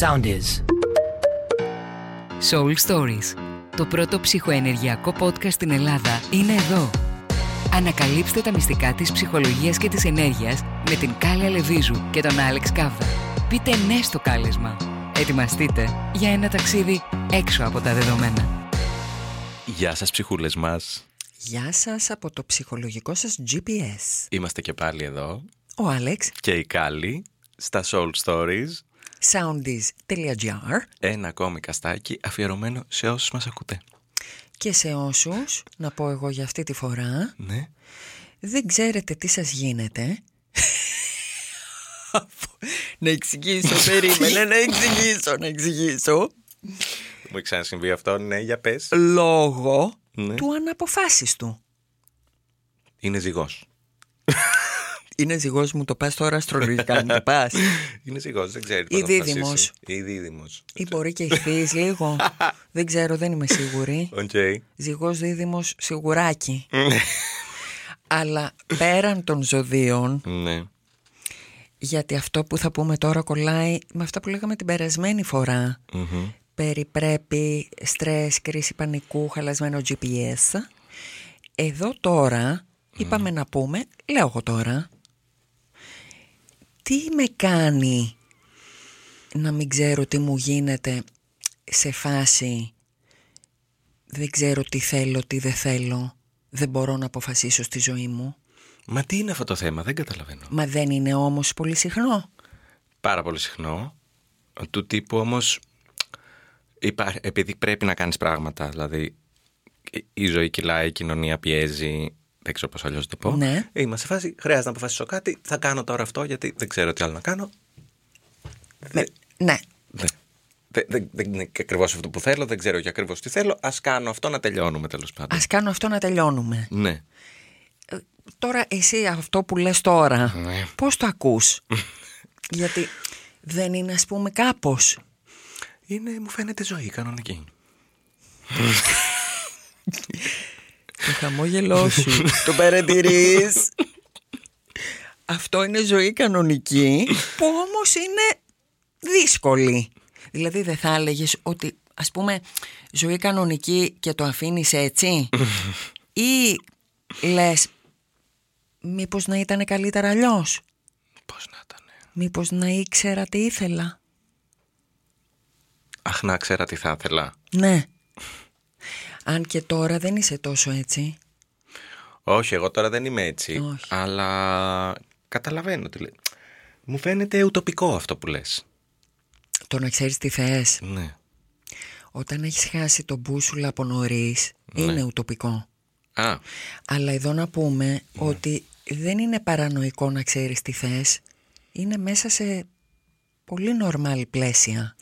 sound is. Soul Stories. Το πρώτο ψυχοενεργειακό podcast στην Ελλάδα είναι εδώ. Ανακαλύψτε τα μυστικά της ψυχολογίας και της ενέργειας με την Κάλια Λεβίζου και τον Άλεξ Κάβδα. Πείτε ναι στο κάλεσμα. Ετοιμαστείτε για ένα ταξίδι έξω από τα δεδομένα. Γεια σας ψυχούλες μας. Γεια σας από το ψυχολογικό σας GPS. Είμαστε και πάλι εδώ Ο Άλεξ, και η Κάλλη στα Soul Stories. soundies.gr Ένα ακόμη καστάκι αφιερωμένο σε όσους μας ακούτε. και σε όσους, να πω εγώ για αυτή τη φορά, Ναι. δεν ξέρετε τι σας γίνεται. να εξηγήσω, περίμενε, να εξηγήσω, να εξηγήσω. Μου έχει ξανασυμβεί αυτό, ναι, για πες. Λόγω Ναι. του αναποφάσιστου. Είναι ζυγός. Είναι ζυγός μου, το πας τώρα αστρολογικά, μου το πας. Είναι ζυγός, δεν ξέρει. Ή πώς να αποφασίσει. δίδυμος. Ή δίδυμος. Ή μπορεί και ιχθύς λίγο. δεν ξέρω, δεν είμαι σίγουρη. Οκ. Ζυγός δίδυμος σιγουράκι. Αλλά πέραν των ζωδίων, Ναι. γιατί αυτό που θα πούμε τώρα κολλάει με αυτά που λέγαμε την περασμένη φορά, Μμμ. περί πρέπει, στρες, κρίση πανικού, χαλασμένο GPS. Εδώ τώρα, είπαμε να πούμε, λέω εγώ τώρα, τι με κάνει να μην ξέρω τι μου γίνεται σε φάση δεν ξέρω τι θέλω, τι δεν θέλω, δεν μπορώ να αποφασίσω στη ζωή μου. Μα τι είναι αυτό το θέμα, δεν καταλαβαίνω. Μα δεν είναι όμως πολύ συχνό. Πάρα πολύ συχνό. Του τύπου όμως, υπά- επειδή πρέπει να κάνεις πράγματα, δηλαδή η- η ζωή κυλάει, η κοινωνία πιέζει, δεν ξέρω πώς αλλιώς το πω. Ναι. Είμαστε σε φάση, χρειάζεται να αποφασίσω κάτι, θα κάνω τώρα αυτό γιατί δεν ξέρω τι άλλο να κάνω. Ναι. ναι. Δεν, δεν, δεν, δεν είναι και ακριβώς αυτό που θέλω, δεν ξέρω και ακριβώς τι θέλω, ας κάνω αυτό να τελειώνουμε τέλος πάντων. Ας κάνω αυτό να τελειώνουμε. Ναι. Τώρα εσύ αυτό που λες τώρα, Ναι. πώς το ακούς; Γιατί δεν είναι ας πούμε κάπως. Είναι, μου φαίνεται ζωή κανονική. Το χαμόγελό σου το παρατηρείς. Αυτό είναι ζωή κανονική που όμως είναι δύσκολη. Δηλαδή δεν θα έλεγες ότι ας πούμε ζωή κανονική και το αφήνεις έτσι; Ή λες μήπως να ήταν καλύτερα αλλιώς; Πώς να ήταν. Μήπως να ήξερα τι ήθελα; Αχ, να ξέρα τι θα ήθελα. Ναι. Αν και τώρα δεν είσαι τόσο έτσι. Όχι, εγώ τώρα δεν είμαι έτσι. Όχι. Αλλά καταλαβαίνω τι λέει. Μου φαίνεται ουτοπικό αυτό που λες. Το να ξέρεις τι θες. Ναι. Όταν έχεις χάσει τον μπούσουλα από νωρίς, Ναι. είναι ουτοπικό. Α, Αλλά εδώ να πούμε Ναι. ότι δεν είναι παρανοϊκό να ξέρεις τι θες. Είναι μέσα σε πολύ νορμάλ πλαίσια.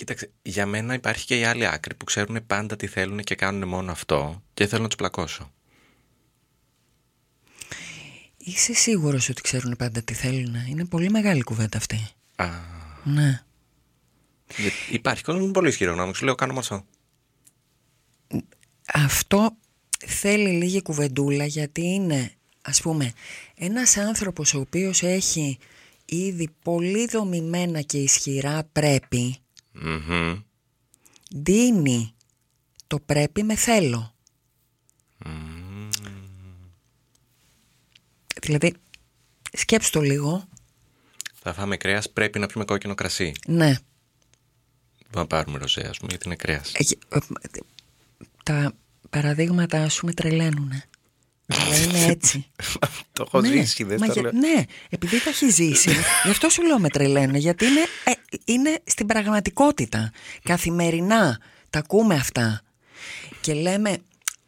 Κοίταξε, για μένα υπάρχει και η άλλη άκρη που ξέρουν πάντα τι θέλουν και κάνουν μόνο αυτό και θέλω να τους πλακώσω. Είσαι σίγουρος ότι ξέρουν πάντα τι θέλουν; Είναι πολύ μεγάλη κουβέντα αυτή. Α, Ναι. γιατί υπάρχει κόσμο με πολύ ισχυρό νόμο. Σου λέω κάνω αυτό. Αυτό θέλει λίγη κουβεντούλα γιατί είναι ας πούμε ένας άνθρωπος ο οποίος έχει ήδη πολύ δομημένα και ισχυρά πρέπει Μμμ. δίνει το πρέπει με θέλω. Δηλαδή σκέψου το λίγο Θα φάμε κρέας, πρέπει να πιούμε κόκκινο κρασί. ναι Να πάρουμε ροζέ, ας πούμε, γιατί είναι κρέας. Έχει- ε, τα παραδείγματα σου με τρελαίνουνε αλλά είναι έτσι το έχω ζήσει, δεν μα το για- λέω. ναι, επειδή το έχει ζήσει, γι' αυτό σου λέω με τρελαίνουν, γιατί είναι, ε, είναι στην πραγματικότητα. Καθημερινά τα ακούμε αυτά. Και λέμε,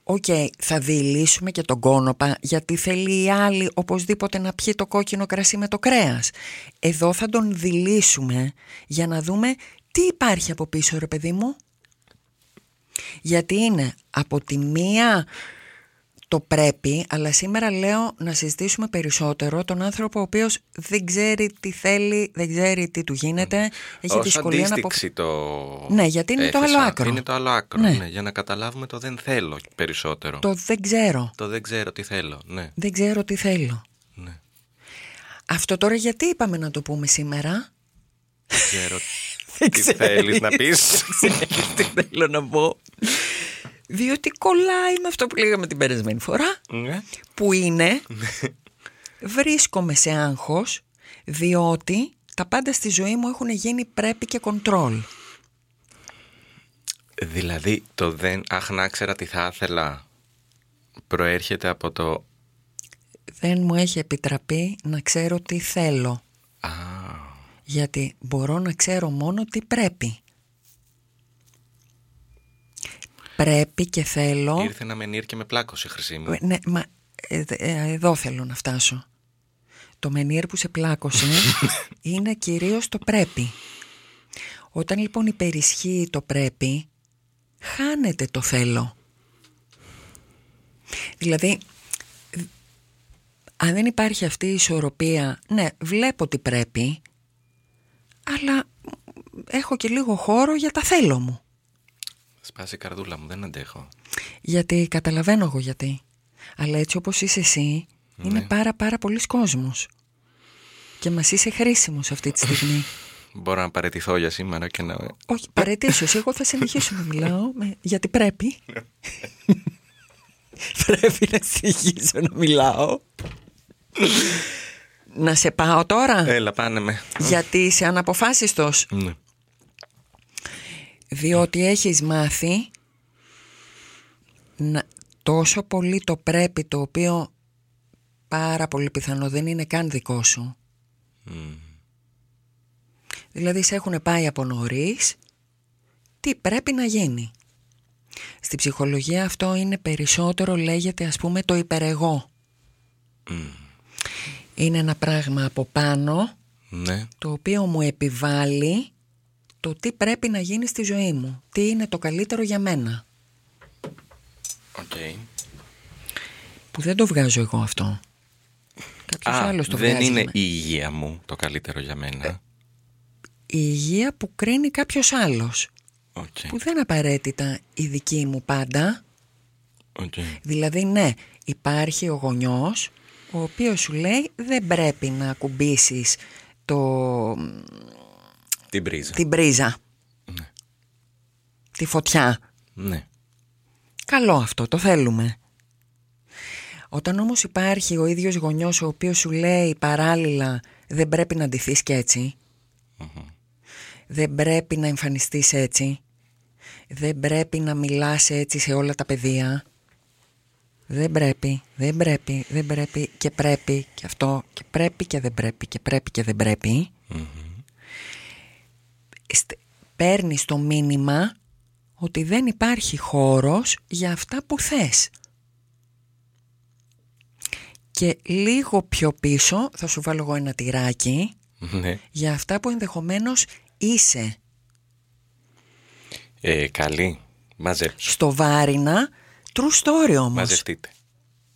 οκ, θα διυλίσουμε και τον κώνωπα, γιατί θέλει η άλλη οπωσδήποτε να πιει το κόκκινο κρασί με το κρέας. Εδώ θα τον δηλήσουμε για να δούμε τι υπάρχει από πίσω, ρε παιδί μου. Γιατί είναι από τη μία το πρέπει, αλλά σήμερα λέω να συζητήσουμε περισσότερο τον άνθρωπο ο οποίος δεν ξέρει τι θέλει, δεν ξέρει τι του γίνεται, έχει Ως δυσκολία να απο... αντίστοιξη το Ναι, γιατί είναι το έθεσα. άλλο άκρο. Είναι το άλλο άκρο, Ναι. ναι. για να καταλάβουμε το δεν θέλω περισσότερο. Το δεν ξέρω, Το δεν ξέρω τι θέλω, ναι. δεν ξέρω τι θέλω. ναι. Αυτό τώρα γιατί είπαμε να το πούμε σήμερα; Δεν ξέρω Τι θέλεις να πεις. Ξέρεις τι θέλω να πω. Διότι κολλάει με αυτό που λέγαμε την περασμένη φορά, Ναι. που είναι βρίσκομαι σε άγχος διότι τα πάντα στη ζωή μου έχουν γίνει πρέπει και κοντρόλ. Δηλαδή το δεν αχ να ξέρα τι θα ήθελα προέρχεται από το Δεν μου έχει επιτραπεί να ξέρω τι θέλω. α, Γιατί μπορώ να ξέρω μόνο τι πρέπει. Πρέπει και θέλω... ήρθε να με νύρ και με πλάκωσε χρυσή μου. Ε, Ναι, μα ε, ε, εδώ θέλω να φτάσω. Το μενίρ που σε πλάκωσε είναι κυρίως το πρέπει. Όταν λοιπόν υπερισχύει το πρέπει, χάνεται το θέλω. Δηλαδή, ε, αν δεν υπάρχει αυτή η ισορροπία, ναι, βλέπω τι πρέπει, αλλά έχω και λίγο χώρο για τα θέλω μου. Σπάσει η καρδούλα μου, δεν αντέχω. Γιατί καταλαβαίνω εγώ γιατί. Αλλά έτσι όπως είσαι εσύ, είναι Ναι. πάρα πάρα πολλοί κόσμος. Και μας είσαι χρήσιμος αυτή τη στιγμή. Μπορώ να παραιτηθώ για σήμερα και να... Όχι, παρετήσω. Εγώ θα συνεχίσω να μιλάω, με- γιατί πρέπει. πρέπει να συνεχίσω να μιλάω. να σε πάω τώρα, Έλα πάνε με. γιατί είσαι αναποφάσιστος. Ναι. Διότι έχεις μάθει να, τόσο πολύ το πρέπει το οποίο πάρα πολύ πιθανό δεν είναι καν δικό σου. Δηλαδή σε έχουν πάει από νωρίς τι πρέπει να γίνει. Στη ψυχολογία αυτό είναι περισσότερο λέγεται ας πούμε το υπερεγώ. Είναι ένα πράγμα από πάνω Ναι. το οποίο μου επιβάλλει το τι πρέπει να γίνει στη ζωή μου. Τι είναι το καλύτερο για μένα. Οκ. Που δεν το βγάζω εγώ αυτό. Κάποιος Α, άλλος το δεν βγάζει είναι για η υγεία μου το καλύτερο για μένα. Η υγεία που κρίνει κάποιος άλλος. Οκ. Που δεν απαραίτητα η δική μου πάντα. Οκ. Δηλαδή ναι, υπάρχει ο γονιός ο οποίος σου λέει δεν πρέπει να ακουμπήσεις το, Την πρίζα. την πρίζα. Τη φωτιά. Ναι. Καλό αυτό, το θέλουμε. Όταν όμως υπάρχει ο ίδιος γονιός ο οποίος σου λέει παράλληλα δεν πρέπει να ντυθείς και έτσι, δεν πρέπει να εμφανιστείς έτσι, δεν πρέπει να μιλάς έτσι σε όλα τα παιδεία, δεν πρέπει, δεν πρέπει, δεν πρέπει και πρέπει και αυτό και πρέπει και δεν πρέπει και πρέπει και δεν πρέπει. Στε- Παίρνεις το μήνυμα ότι δεν υπάρχει χώρος για αυτά που θες. Και λίγο πιο πίσω θα σου βάλω εγώ ένα τυράκι Ναι. για αυτά που ενδεχομένως είσαι Ε, καλή. Μαζέψου. στο βάρινα. True story όμως. Μαζευτείτε.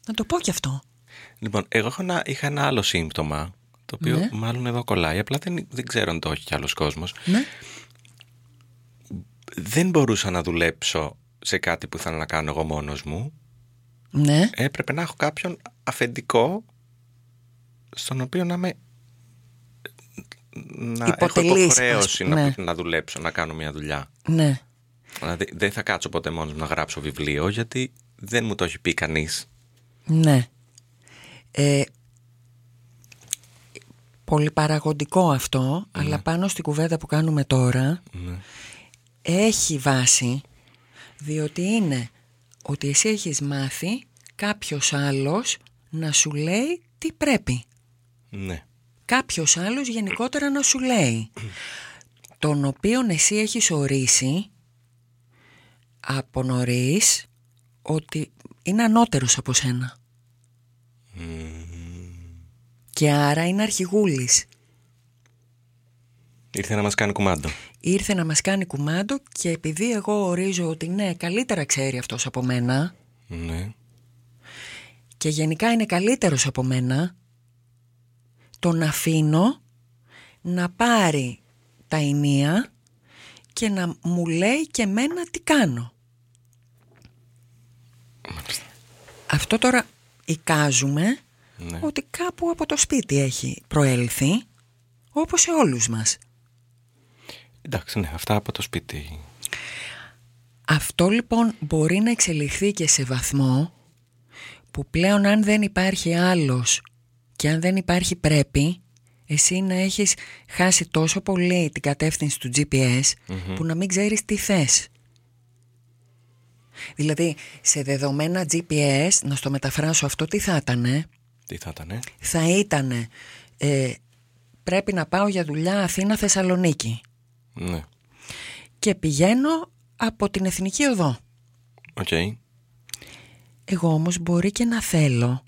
Να το πω κι αυτό. Λοιπόν, εγώ έχω ένα- είχα ένα άλλο σύμπτωμα, το οποίο Ναι. μάλλον εδώ κολλάει, απλά δεν, δεν ξέρω αν το έχει κι άλλος κόσμος. Ναι. Δεν μπορούσα να δουλέψω σε κάτι που ήθελα να κάνω εγώ μόνος μου. Ναι. Έπρεπε να έχω κάποιον αφεντικό στον οποίο να με να έχω Υποτελείς, υποχρέωση ας- να, ναι. να δουλέψω, να κάνω μια δουλειά. Ναι. Δηλαδή δεν θα κάτσω ποτέ μόνος μου να γράψω βιβλίο γιατί δεν μου το έχει πει κανείς. Ναι. Ε, πολυπαραγωγικό αυτό, αλλά πάνω στην κουβέντα που κάνουμε τώρα Ναι. έχει βάση διότι είναι ότι εσύ έχεις μάθει κάποιος άλλος να σου λέει τι πρέπει. Ναι. Κάποιος άλλος γενικότερα να σου λέει τον οποίον εσύ έχεις ορίσει από νωρίς ότι είναι ανώτερος από σένα. Και άρα είναι αρχηγούλης. Ήρθε να μας κάνει κουμάντο. Ήρθε να μας κάνει κουμάντο και επειδή εγώ ορίζω ότι ναι καλύτερα ξέρει αυτός από μένα Ναι. και γενικά είναι καλύτερος από μένα τον αφήνω να πάρει τα ενία και να μου λέει και μένα τι κάνω. Αυτό τώρα εικάζουμε Ναι. ότι κάπου από το σπίτι έχει προέλθει όπως σε όλους μας. Εντάξει, ναι, αυτά από το σπίτι. Αυτό λοιπόν μπορεί να εξελιχθεί και σε βαθμό που πλέον αν δεν υπάρχει άλλος και αν δεν υπάρχει πρέπει εσύ να έχεις χάσει τόσο πολύ την κατεύθυνση του GPS που να μην ξέρεις τι θες. Δηλαδή σε δεδομένα GPS, να στο μεταφράσω αυτό τι θα ήταν, Τι θα ήταν, θα ήταν ε, πρέπει να πάω για δουλειά Αθήνα Θεσσαλονίκη Ναι. και πηγαίνω από την Εθνική Οδό. Οκ. Εγώ όμως μπορεί και να θέλω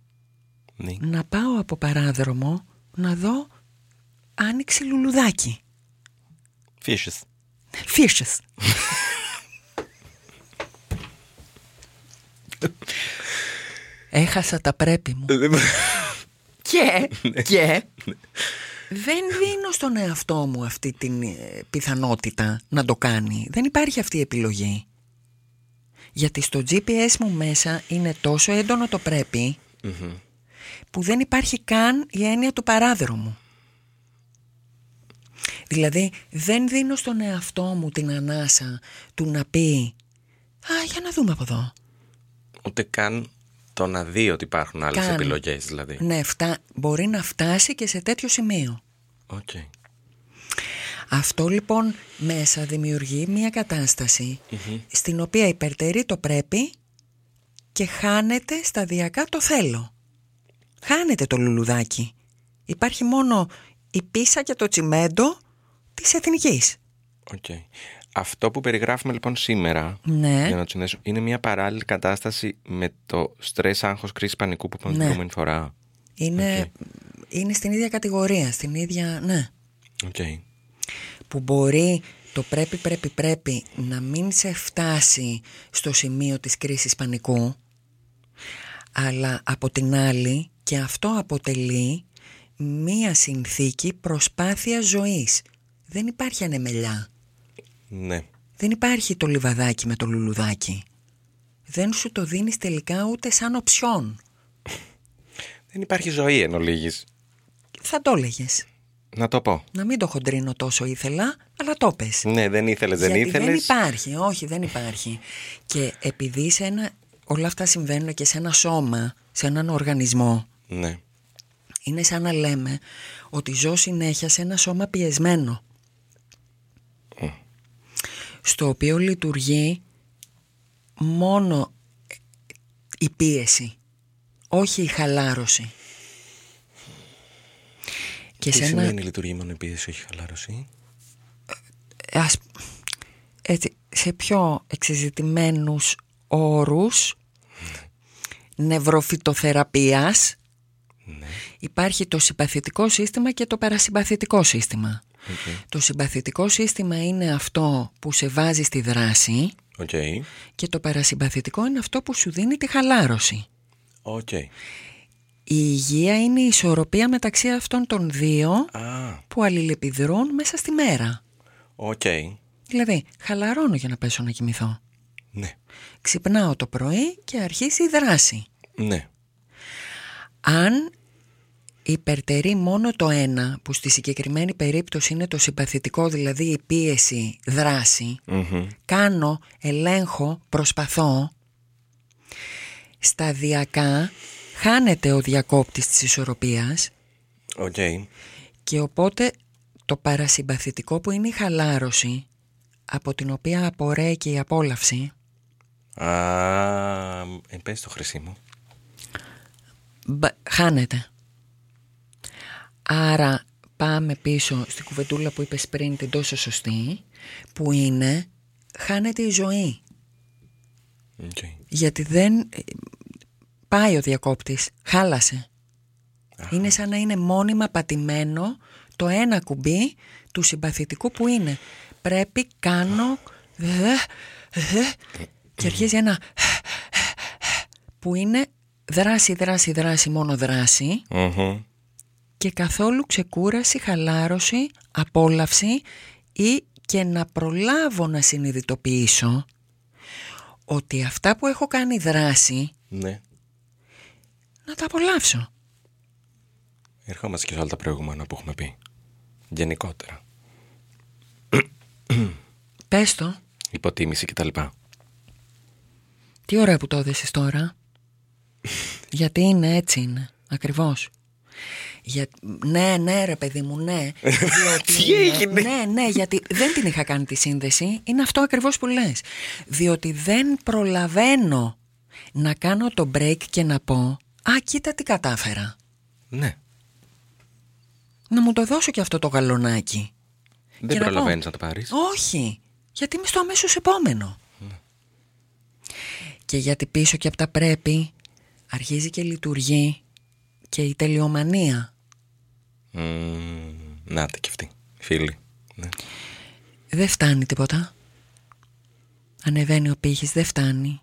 Ναι. να πάω από παράδρομο να δω άνοιξη λουλουδάκι. Fishes. Fishes. Έχασα τα πρέπει μου. Και, και δεν δίνω στον εαυτό μου αυτή την ε, πιθανότητα να το κάνει. Δεν υπάρχει αυτή η επιλογή. Γιατί στο GPS μου μέσα είναι τόσο έντονο το πρέπει που δεν υπάρχει καν η έννοια του παράδρομου. Δηλαδή δεν δίνω στον εαυτό μου την ανάσα του να πει «Α, για να δούμε από εδώ». Ούτε καν το να δει ότι υπάρχουν άλλες Καν. επιλογές δηλαδή. Ναι, φτά... μπορεί να φτάσει και σε τέτοιο σημείο. Οκ. Αυτό λοιπόν μέσα δημιουργεί μια κατάσταση στην οποία υπερτερεί το πρέπει και χάνεται σταδιακά το θέλω. Χάνεται το λουλουδάκι. Υπάρχει μόνο η πίσα και το τσιμέντο της εθνικής. Οκ. Αυτό που περιγράφουμε λοιπόν σήμερα, Ναι. για να το συνδέσω, είναι μια παράλληλη κατάσταση με το στρες άγχος κρίση πανικού που είπαμε την Ναι. προηγούμενη φορά. Είναι, είναι στην ίδια κατηγορία, στην ίδια, ναι. Οκ. Που μπορεί το πρέπει πρέπει πρέπει να μην σε φτάσει στο σημείο της κρίσης πανικού αλλά από την άλλη και αυτό αποτελεί μία συνθήκη προσπάθειας ζωής. Δεν υπάρχει ανεμελιά. Ναι. Δεν υπάρχει το λιβαδάκι με το λουλουδάκι. Δεν σου το δίνεις τελικά ούτε σαν οψιόν. Δεν υπάρχει ζωή εν ολίγης. Θα το έλεγες. Να το πω. Να μην το χοντρίνω τόσο ήθελα, αλλά το πες. Ναι, δεν ήθελες, δεν Γιατί ήθελες. δεν υπάρχει, όχι δεν υπάρχει. Και επειδή σε ένα, όλα αυτά συμβαίνουν και σε ένα σώμα, σε έναν οργανισμό, Ναι. είναι σαν να λέμε ότι ζω συνέχεια σε ένα σώμα πιεσμένο. Στο οποίο λειτουργεί μόνο η πίεση, όχι η χαλάρωση. Και Τι σε ένα, σημαίνει λειτουργεί μόνο επίθεση, όχι χαλάρωση; ας, έτσι, σε πιο εξεζητημένους όρους νευροφυτοθεραπείας Ναι. υπάρχει το συμπαθητικό σύστημα και το παρασυμπαθητικό σύστημα. Το συμπαθητικό σύστημα είναι αυτό που σε βάζει στη δράση Οκ. και το παρασυμπαθητικό είναι αυτό που σου δίνει τη χαλάρωση. Οκ. Η υγεία είναι η ισορροπία μεταξύ αυτών των δύο Α, που αλληλεπιδρούν μέσα στη μέρα. οκ. Δηλαδή, χαλαρώνω για να πέσω να κοιμηθώ. Ναι. Ξυπνάω το πρωί και αρχίζει η δράση. Ναι. Αν υπερτερεί μόνο το ένα, που στη συγκεκριμένη περίπτωση είναι το συμπαθητικό, δηλαδή η πίεση δράση, Μμμ. κάνω, ελέγχω, προσπαθώ, σταδιακά χάνεται ο διακόπτης της ισορροπίας Οκ. και οπότε το παρασυμπαθητικό που είναι η χαλάρωση, από την οποία απορρέει και η απόλαυση, Α, ε, πες το χρυσή μου. μπα- χάνεται. Άρα πάμε πίσω στην κουβεντούλα που είπες πριν την τόσο σωστή που είναι χάνεται η ζωή. Οκ. γιατί δεν πάει ο διακόπτης χάλασε. Είναι σαν να είναι μόνιμα πατημένο το ένα κουμπί του συμπαθητικού που είναι. Πρέπει κάνω δε, δε, και αρχίζει ένα που είναι δράση, δράση, δράση, μόνο δράση. Μμμ. Και καθόλου ξεκούραση, χαλάρωση, απόλαυση ή και να προλάβω να συνειδητοποιήσω ότι αυτά που έχω κάνει δράση Ναι. να τα απολαύσω. Ερχόμαστε και σε όλα τα προηγούμενα που έχουμε πει. Γενικότερα. Πες το. υποτίμηση κτλ. Τι ωραία που το έδεσες τώρα. Γιατί είναι έτσι είναι. Ακριβώς. Για... Ναι, ναι ρε παιδί μου, ναι. Διότι Τι είναι- έγινε; Ναι, ναι, γιατί δεν την είχα κάνει τη σύνδεση. Είναι αυτό ακριβώς που λες. Διότι δεν προλαβαίνω να κάνω το break και να πω «Α, κοίτα τι κατάφερα». Ναι. Να μου το δώσω και αυτό το γαλονάκι. Δεν Και να πω, προλαβαίνεις να το πάρεις. Όχι, γιατί είμαι στο αμέσως επόμενο. Και γιατί πίσω και από τα πρέπει αρχίζει και λειτουργεί και η τελειομανία. Νάτε και αυτή. Φίλοι. Ναι. Δεν φτάνει τίποτα. Ανεβαίνει ο πύχης, δεν φτάνει.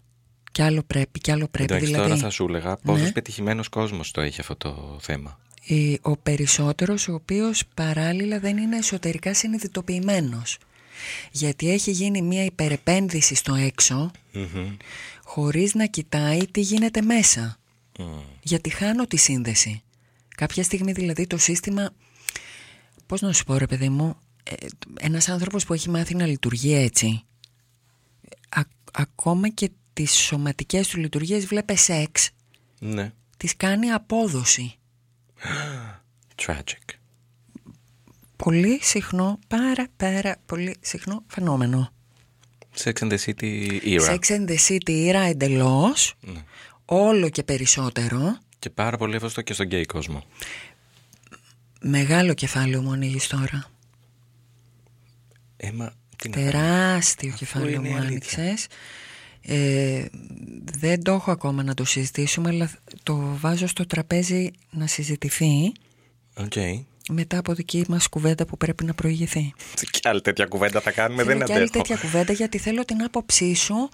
Κι άλλο πρέπει, κι άλλο πρέπει. Εντάξει, δηλαδή, τώρα θα σου έλεγα πόσο Ναι. πετυχημένος κόσμος το έχει αυτό το θέμα. ε, ο περισσότερος ο οποίος παράλληλα δεν είναι εσωτερικά συνειδητοποιημένος. Γιατί έχει γίνει μια υπερεπένδυση στο έξω χωρίς να κοιτάει τι γίνεται μέσα. Γιατί χάνω τη σύνδεση. Κάποια στιγμή δηλαδή το σύστημα, πώς να σου πω ρε παιδί μου, ε, ένας άνθρωπος που έχει μάθει να λειτουργεί έτσι, α- ακόμα και τις σωματικές του λειτουργίες βλέπε σεξ, Ναι. τις κάνει απόδοση. Tragic. Πολύ συχνό, πάρα πάρα πολύ συχνό φαινόμενο. Sex and the City era. Sex and the City era εντελώς, Ναι. όλο και περισσότερο. Και πάρα πολύ εύρωστο και στον γκέι κόσμο. Μεγάλο κεφάλαιο μου ανοίγεις τώρα. Ε, μα, τι να κάνω; Τεράστιο Αφού κεφάλαιο είναι μου αλήθεια. άνοιξες. Ε, δεν το έχω ακόμα να το συζητήσουμε, αλλά το βάζω στο τραπέζι να συζητηθεί Οκ. μετά από δική μας κουβέντα που πρέπει να προηγηθεί. Και άλλη τέτοια κουβέντα θα κάνουμε, δεν Θέλω και άλλη αντέχω. τέτοια κουβέντα γιατί θέλω την άποψή σου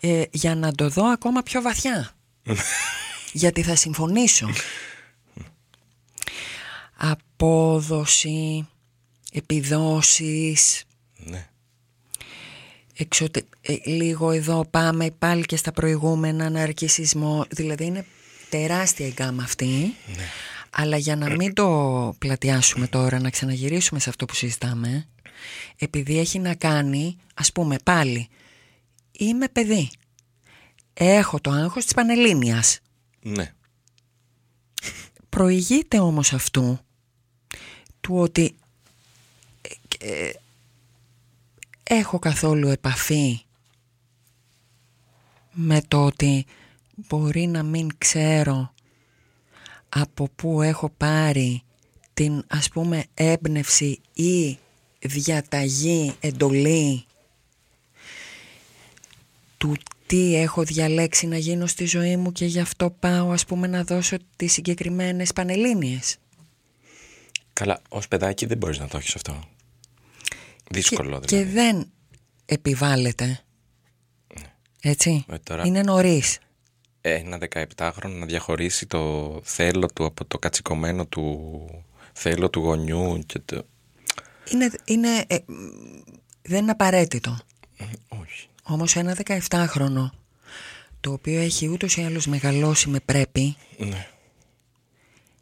ε, για να το δω ακόμα πιο βαθιά. γιατί θα συμφωνήσω. Απόδοση, επιδόσεις, Ναι. εξωτε... ε, λίγο εδώ πάμε πάλι και στα προηγούμενα ναρκισισμό δηλαδή είναι τεράστια η γκάμα αυτή. Αλλά για να μην το πλατιάσουμε τώρα να ξαναγυρίσουμε σε αυτό που συζητάμε επειδή έχει να κάνει ας πούμε πάλι είμαι παιδί. Έχω το άγχος της Πανελλήνιας Ναι. προηγείται όμως αυτού του ότι ε, ε, έχω καθόλου επαφή με το ότι μπορεί να μην ξέρω από πού έχω πάρει την ας πούμε έμπνευση ή διαταγή, εντολή του τι έχω διαλέξει να γίνω στη ζωή μου και γι' αυτό πάω ας πούμε να δώσω τις συγκεκριμένες πανελλήνιες. Καλά, ως παιδάκι δεν μπορείς να το έχεις αυτό. Δύσκολο και, δηλαδή. και δεν επιβάλλεται. Έτσι. Ε, τώρα- Είναι νωρίς. Ένα 17χρονο να διαχωρίσει το θέλω του από το κατσικωμένο του θέλω του γονιού και το... Είναι, είναι, ε, μ, δεν είναι απαραίτητο. Όχι. Όμως ένα 17χρονο το οποίο έχει ούτως ή άλλως μεγαλώσει με πρέπει Ναι.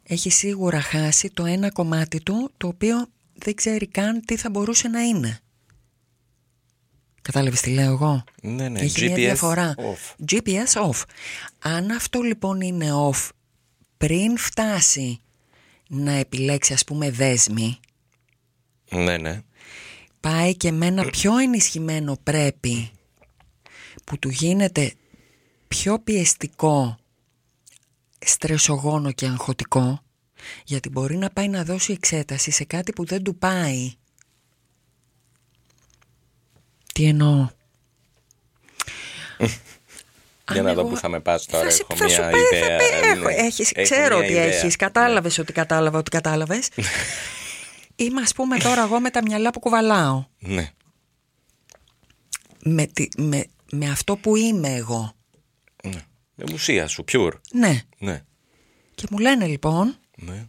έχει σίγουρα χάσει το ένα κομμάτι του το οποίο δεν ξέρει καν τι θα μπορούσε να είναι. Κατάλαβες τι λέω εγώ; Ναι, ναι. Έχει μια GPS διαφορά. off. GPS off. Αν αυτό λοιπόν είναι off πριν φτάσει να επιλέξει ας πούμε δέσμη Ναι, ναι. πάει και με ένα πιο ενισχυμένο πρέπει που του γίνεται πιο πιεστικό στρεσογόνο και αγχωτικό γιατί μπορεί να πάει να δώσει εξέταση σε κάτι που δεν του πάει τι εννοώ; Για Αν να δω εγώ- που θα με πας τώρα. θα σε- Έχω θα σου μια πει, θα ιδέα. πει, έχω, ναι. έχεις, Έχω ξέρω μια ότι ιδέα. έχεις, κατάλαβες ότι κατάλαβα ότι κατάλαβες. Είμαι ας πούμε τώρα εγώ με τα μυαλά που κουβαλάω. Ναι. Με, τη- με, με αυτό που είμαι εγώ. ναι. Με ουσία σου, pure. Ναι. Ναι. Και μου λένε λοιπόν, Ναι.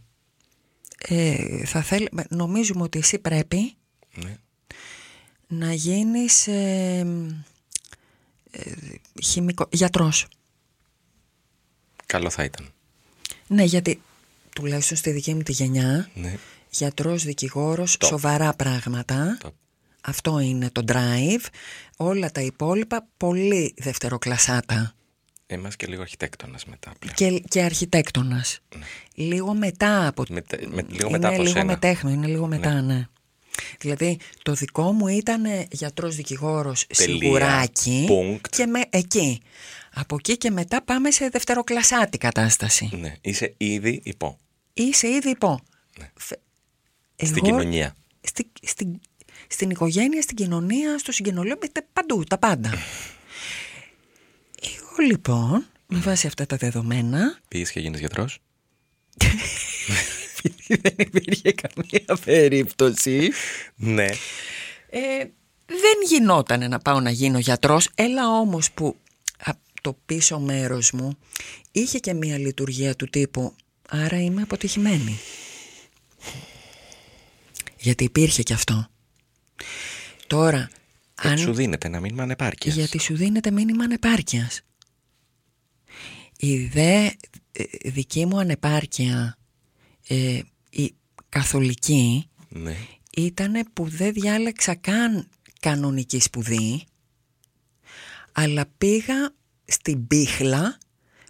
ε, θα θέλ, νομίζουμε ότι εσύ πρέπει Ναι. να γίνεις ε, ε, χημικό, γιατρός. Καλό θα ήταν. Ναι, γιατί τουλάχιστον στη δική μου τη γενιά, Ναι. γιατρός, δικηγόρος, Το. σοβαρά πράγματα. Το. Αυτό είναι το drive. Όλα τα υπόλοιπα πολύ δευτεροκλασάτα. Εμάς και λίγο αρχιτέκτονας μετά πλέον. Και, και αρχιτέκτονας. Λίγο μετά από... Με, με- λίγο είναι μετά από λίγο σένα. μετέχνο, είναι λίγο μετά, ναι. Δηλαδή, το δικό μου ήταν γιατρός δικηγόρος Τελεία. σιγουράκι Punct. και με, εκεί. Από εκεί και μετά πάμε σε δευτεροκλασάτη κατάσταση. Ναι, είσαι ήδη υπό. Είσαι ήδη υπό. Φε- Στην εγώ- κοινωνία. Στη, στην, στην οικογένεια, στην κοινωνία, στο συγγενολείο, τε- παντού, τα πάντα. Εγώ λοιπόν, με βάση αυτά τα δεδομένα, Πήγες και γίνεις γιατρός; δεν υπήρχε καμία περίπτωση, Ναι. ε, δεν γινόταν να πάω να γίνω γιατρός, έλα όμως που από το πίσω μέρος μου είχε και μία λειτουργία του τύπου, άρα είμαι αποτυχημένη. Γιατί υπήρχε και αυτό. Τώρα, Αν... Σου δίνεται να μείνουμε ανεπάρκειας; Γιατί σου δίνεται μήνυμα ανεπάρκειας. Η δε ε, δική μου ανεπάρκεια ε, η καθολική Ναι. ήταν που δεν διάλεξα καν κανονική σπουδή αλλά πήγα στην πίχλα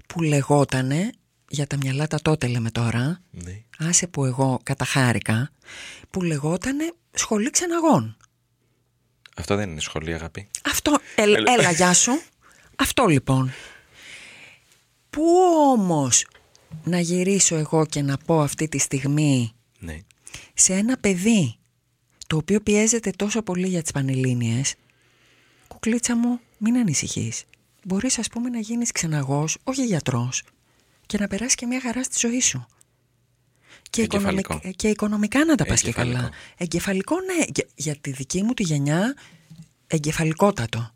που λεγότανε για τα μυαλά τα τότε λέμε τώρα ναι. άσε που εγώ καταχάρηκα που λεγότανε σχολή ξεναγών Αυτό δεν είναι σχολή, αγάπη. Αυτό, ελ- έλα γεια σου. Αυτό λοιπόν. Πού όμως να γυρίσω εγώ και να πω αυτή τη στιγμή Ναι. σε ένα παιδί το οποίο πιέζεται τόσο πολύ για τις Πανελλήνιες; Κουκλίτσα μου μην ανησυχείς μπορείς ας πούμε να γίνεις ξεναγός όχι γιατρός και να περάσει και μια χαρά στη ζωή σου και, Εγκεφαλικό. οικονομικ- και οικονομικά να τα πας και Εγκεφαλικό. καλά εγκεφαλικό ναι για, για τη δική μου τη γενιά εγκεφαλικότατο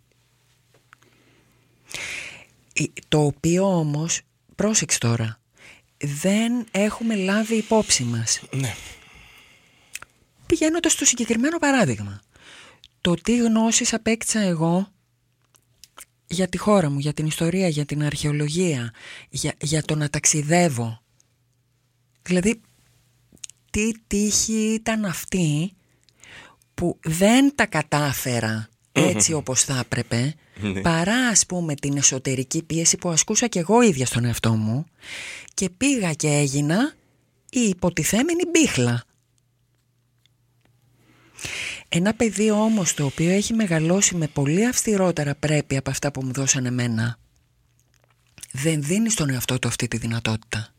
Ε, το οποίο όμως πρόσεξε τώρα δεν έχουμε λάβει υπόψη μας Ναι. Πηγαίνοντας στο συγκεκριμένο παράδειγμα. Το τι γνώσεις απέκτησα εγώ για τη χώρα μου, για την ιστορία, για την αρχαιολογία, για, για το να ταξιδεύω. Δηλαδή, τι τύχη ήταν αυτή που δεν τα κατάφερα έτσι όπως θα έπρεπε, παρά ας πούμε την εσωτερική πίεση που ασκούσα και εγώ ίδια στον εαυτό μου και πήγα και έγινα η υποτιθέμενη μπίχλα. Ένα παιδί όμως το οποίο έχει μεγαλώσει με πολύ αυστηρότερα πρέπει από αυτά που μου δώσαν εμένα. Δεν δίνει στον εαυτό του αυτή τη δυνατότητα.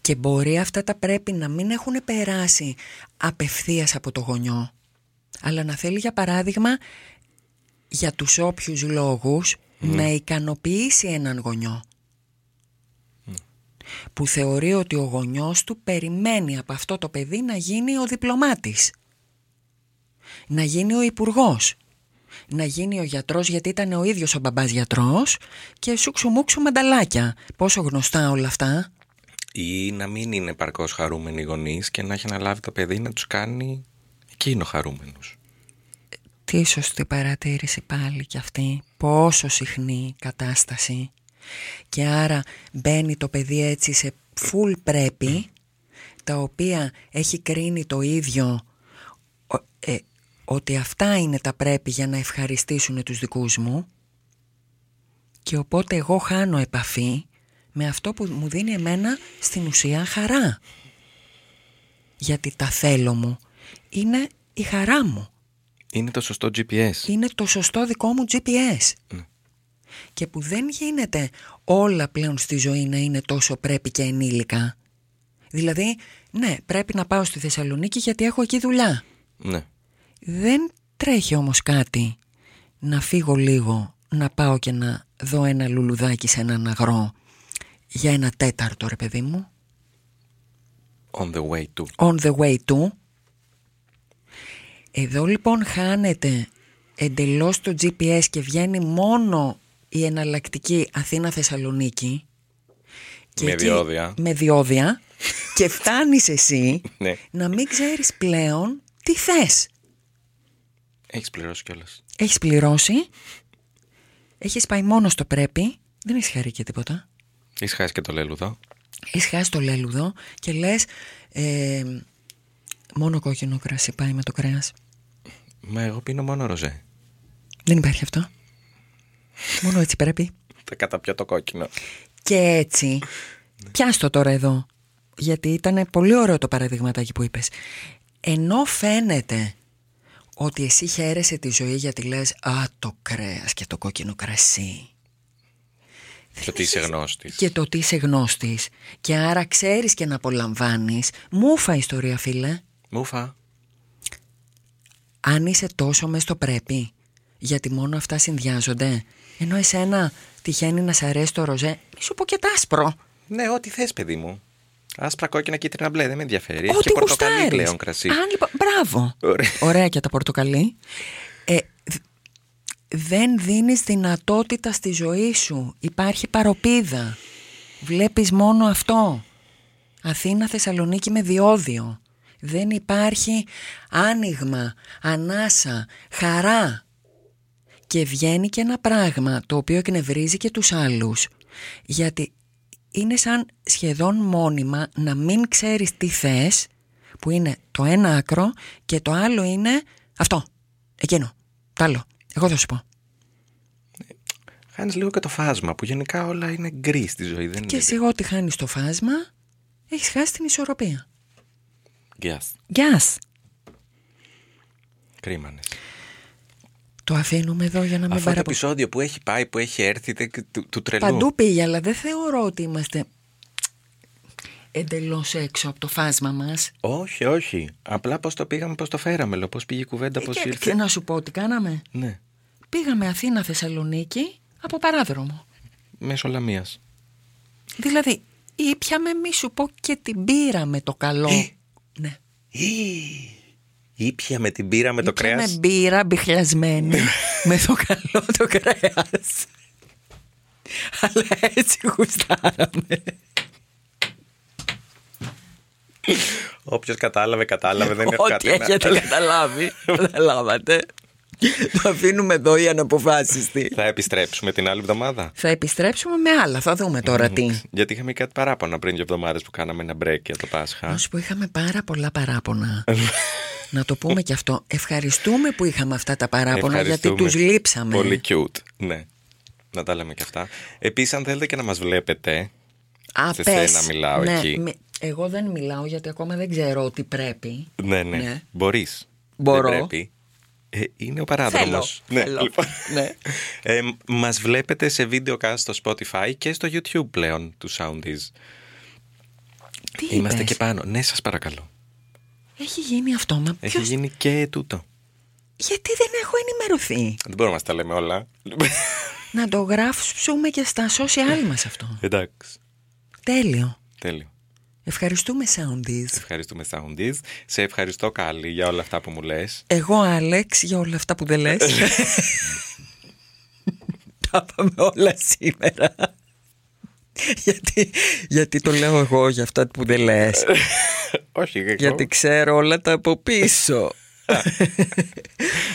Και μπορεί αυτά τα πρέπει να μην έχουν περάσει απευθείας από το γονιό. Αλλά να θέλει για παράδειγμα για τους όποιους λόγους να ικανοποιήσει έναν γονιό που θεωρεί ότι ο γονιός του περιμένει από αυτό το παιδί να γίνει ο διπλωμάτης, να γίνει ο υπουργός, να γίνει ο γιατρός γιατί ήταν ο ίδιος ο μπαμπάς γιατρός και σούξου μουξου μανταλάκια. Πόσο γνωστά όλα αυτά. Ή να μην είναι παρκώ χαρούμενοι οι γονείς και να έχει αναλάβει το παιδί να τους κάνει εκείνο χαρούμενους. Τι σωστή παρατήρηση πάλι κι αυτή. Πόσο συχνή κατάσταση. Και άρα μπαίνει το παιδί έτσι σε full πρέπει, τα οποία έχει κρίνει το ίδιο ο- ε, ότι αυτά είναι τα πρέπει για να ευχαριστήσουν τους δικούς μου και οπότε εγώ χάνω επαφή με αυτό που μου δίνει εμένα στην ουσία χαρά. Γιατί τα θέλω μου είναι η χαρά μου Είναι το σωστό GPS. είναι το σωστό δικό μου GPS. Και που δεν γίνεται όλα πλέον στη ζωή να είναι τόσο πρέπει και ενήλικα. Δηλαδή, ναι, πρέπει να πάω στη Θεσσαλονίκη γιατί έχω εκεί δουλειά. Ναι. Δεν τρέχει όμως κάτι να φύγω λίγο, να πάω και να δω ένα λουλουδάκι σε έναν αγρό για ένα τέταρτο ρε παιδί μου. On the way to. On the way to. Εδώ λοιπόν χάνεται εντελώς το GPS και βγαίνει μόνο η εναλλακτική Αθήνα-Θεσσαλονίκη. Και Με εκεί- διόδια. Με διόδια. και φτάνεις εσύ Ναι. να μην ξέρεις πλέον τι θες. Έχεις πληρώσει κιόλας. Έχεις πληρώσει, έχεις πάει μόνος στο πρέπει, δεν έχεις χαρεί και τίποτα. Έχεις χάσει και το λέλουδο. Έχεις χάσει το λέλουδο και λες ε, Μόνο κόκκινο κρασί πάει με το κρέας. Μα εγώ πίνω μόνο ροζέ. Δεν υπάρχει αυτό. Μόνο έτσι πρέπει. Θα καταπιώ το κόκκινο. Και έτσι, πιάστο τώρα εδώ, γιατί ήταν πολύ ωραίο το παραδειγματάκι που είπες. Ενώ φαίνεται ότι εσύ χαίρεσαι τη ζωή γιατί λες «Α, το κρέας και το κόκκινο κρασί». Και ότι είσαι γνώστης. Και το ότι είσαι γνώστης. Και άρα ξέρεις και να απολαμβάνεις. Μούφα ιστορία φίλε. Μούφα. Αν είσαι τόσο μες στο πρέπει, γιατί μόνο αυτά συνδυάζονται, ενώ εσένα τυχαίνει να σε αρέσει το ροζέ, μη σου πω και τ' άσπρο. Ναι, ό,τι θες παιδί μου. Άσπρα, κόκκινα, κίτρινα, μπλε, δεν με ενδιαφέρει. Έχει Ό,τι και πορτοκαλί γουστάρεις. πλέον κρασί. Αν, λοιπόν, μπράβο. Ωραία. Ωραία και τα πορτοκαλί. Ε, δ- δεν δίνεις δυνατότητα στη ζωή σου. Υπάρχει παροπίδα. Βλέπεις μόνο αυτό. Αθήνα, Θεσσαλονίκη με διόδιο. Δεν υπάρχει άνοιγμα, ανάσα, χαρά. Και βγαίνει και ένα πράγμα το οποίο εκνευρίζει και τους άλλους. Γιατί είναι σαν σχεδόν μόνιμα να μην ξέρεις τι θες, που είναι το ένα άκρο και το άλλο είναι αυτό, εκείνο, το άλλο. Εγώ θα σου πω. Χάνεις λίγο και το φάσμα που γενικά όλα είναι γκρι στη ζωή. Δεν Και είναι. εσύ ό,τι χάνεις το φάσμα, έχεις χάσει την ισορροπία. Γκιάς. Γεια σας. Κρίμανες. Το αφήνουμε εδώ για να μην Αυτό το παραπο... επεισόδιο που έχει πάει, που έχει έρθει τε- του, του τρελού. Παντού πήγε, αλλά δεν θεωρώ ότι είμαστε εντελώς έξω από το φάσμα μας. Όχι, όχι. Απλά πώς το πήγαμε, πώς το φέραμε. Λέω, πώς πήγε η κουβέντα, πώς Ε, Και, ήρθε. και να σου πω τι κάναμε. Ναι, Πήγαμε Αθήνα Θεσσαλονίκη από παράδρομο. μέσω Λαμία. Δηλαδή, ήπιαμε μη σου πω και την πήρα με το καλό. Ε. ναι. Ήπια με την πύρα με το Ήπιαμε κρέας. μπύρα μπιχλιασμένη με το καλό το κρέας. Αλλά έτσι γουστάραμε. Όποιος κατάλαβε, κατάλαβε. Δεν έχω Ό,τι κάτι να- έχετε καταλάβει, καταλάβατε. Το αφήνουμε εδώ για να αποφάσιστη. Θα επιστρέψουμε την άλλη εβδομάδα. Θα επιστρέψουμε με άλλα, θα δούμε τώρα τι. Γιατί είχαμε κάτι παράπονα πριν δύο εβδομάδες που κάναμε ένα break για το Πάσχα. Να σου πω, είχαμε πάρα πολλά παράπονα. να το πούμε και αυτό. Ευχαριστούμε που είχαμε αυτά τα παράπονα γιατί Ευχαριστούμε. τους λείψαμε. Πολύ cute. Ναι. Να τα λέμε και αυτά. Επίσης, αν θέλετε και να μας βλέπετε. Α, σε πες. σένα μιλάω ναι, εκεί. μη- Εγώ δεν μιλάω γιατί ακόμα δεν ξέρω τι πρέπει. Ναι, ναι. Ναι. Μπορείς. Μπορώ. Δεν πρέπει. Ε, είναι ο παράδρομος. Θέλω, Ναι, θέλω. λοιπόν. Ναι. Ε, μας βλέπετε σε βίντεο cast στο Spotify και στο YouTube πλέον του Soundies. Τι Είμαστε είπες; και πάνω. Ναι, σας παρακαλώ. Έχει γίνει αυτό, μα Έχει ποιος... γίνει και τούτο. Γιατί δεν έχω ενημερωθεί; Δεν μπορούμε να σας τα λέμε όλα. να το γράψουμε και στα social μας αυτό. Εντάξει. Τέλειο. Τέλειο. Ευχαριστούμε Soundies. Ευχαριστούμε Soundies. Σε ευχαριστώ Κάλλη για όλα αυτά που μου λες. Εγώ Άλεξ για όλα αυτά που δεν λες. Τα πάμε όλα σήμερα. γιατί, γιατί το λέω εγώ για αυτά που δεν λες. Όχι, εγώ. γιατί ξέρω όλα τα από πίσω.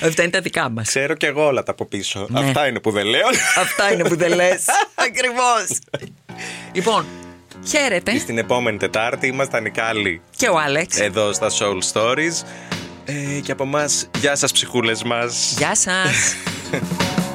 αυτά είναι τα δικά μας. Ξέρω και εγώ όλα τα από πίσω. Ναι. Αυτά είναι που δεν λέω. Αυτά είναι που δεν λες. Ακριβώς. λοιπόν, χαίρετε. Στην επόμενη Τετάρτη ήμασταν οι Κάλλη Και ο Άλεξ. εδώ στα Soul Stories. Ε, και από εμάς, γεια σας ψυχούλες μας. Γεια σας.